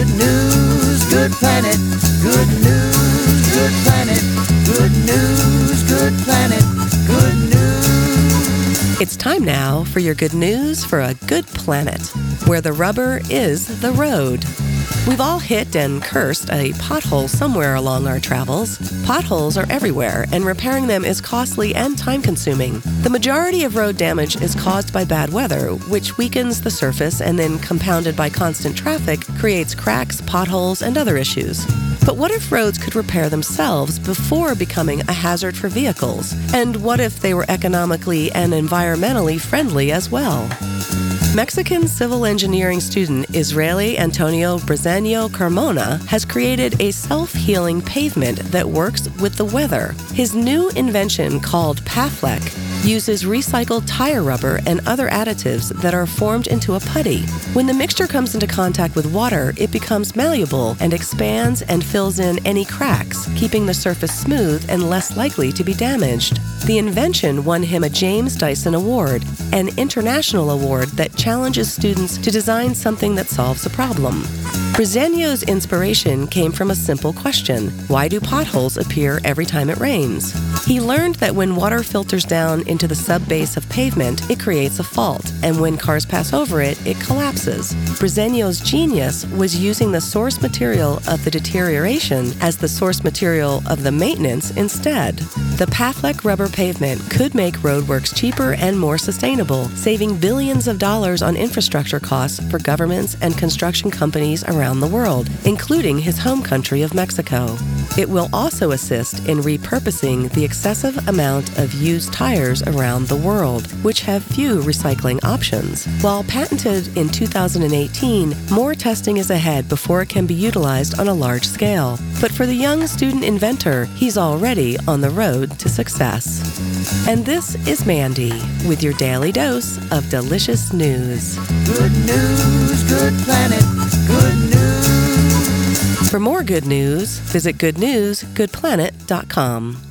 Good news, good planet. Good news, good planet. Good news, good planet. Good news. It's time now for your good news for a good planet, where the rubber is the road. We've all hit and cursed a pothole somewhere along our travels. Potholes are everywhere, and repairing them is costly and time consuming. The majority of road damage is caused by bad weather, which weakens the surface and then, compounded by constant traffic, creates cracks, potholes, and other issues. But what if roads could repair themselves before becoming a hazard for vehicles? And what if they were economically and environmentally friendly as well? Mexican civil engineering student Israel Antonio Briseño Carmona has created a self healing pavement that works with the weather. His new invention, called Paflec, uses recycled tire rubber and other additives that are formed into a putty. When the mixture comes into contact with water, it becomes malleable and expands and fills in any cracks, keeping the surface smooth and less likely to be damaged. The invention won him a James Dyson Award, an international award that challenges students to design something that solves a problem. Briseño's inspiration came from a simple question Why do potholes appear every time it rains? He learned that when water filters down into the subbase of pavement, it creates a fault, and when cars pass over it, it collapses. Briseño's genius was using the source material of the deterioration as the source material of the maintenance instead. The Paflec rubber pavement could make roadworks cheaper and more sustainable, saving billions of dollars on infrastructure costs for governments and construction companies around the world, including his home country of Mexico. It will also assist in repurposing the excessive amount of used tires around the world, which have few recycling options. While patented in 2018, more testing is ahead before it can be utilized on a large scale. But for the young student inventor, he's already on the road to success. And this is Mandy with your daily dose of delicious news. Good news, good planet. Good news. For more good news, visit goodnewsgoodplanet.com.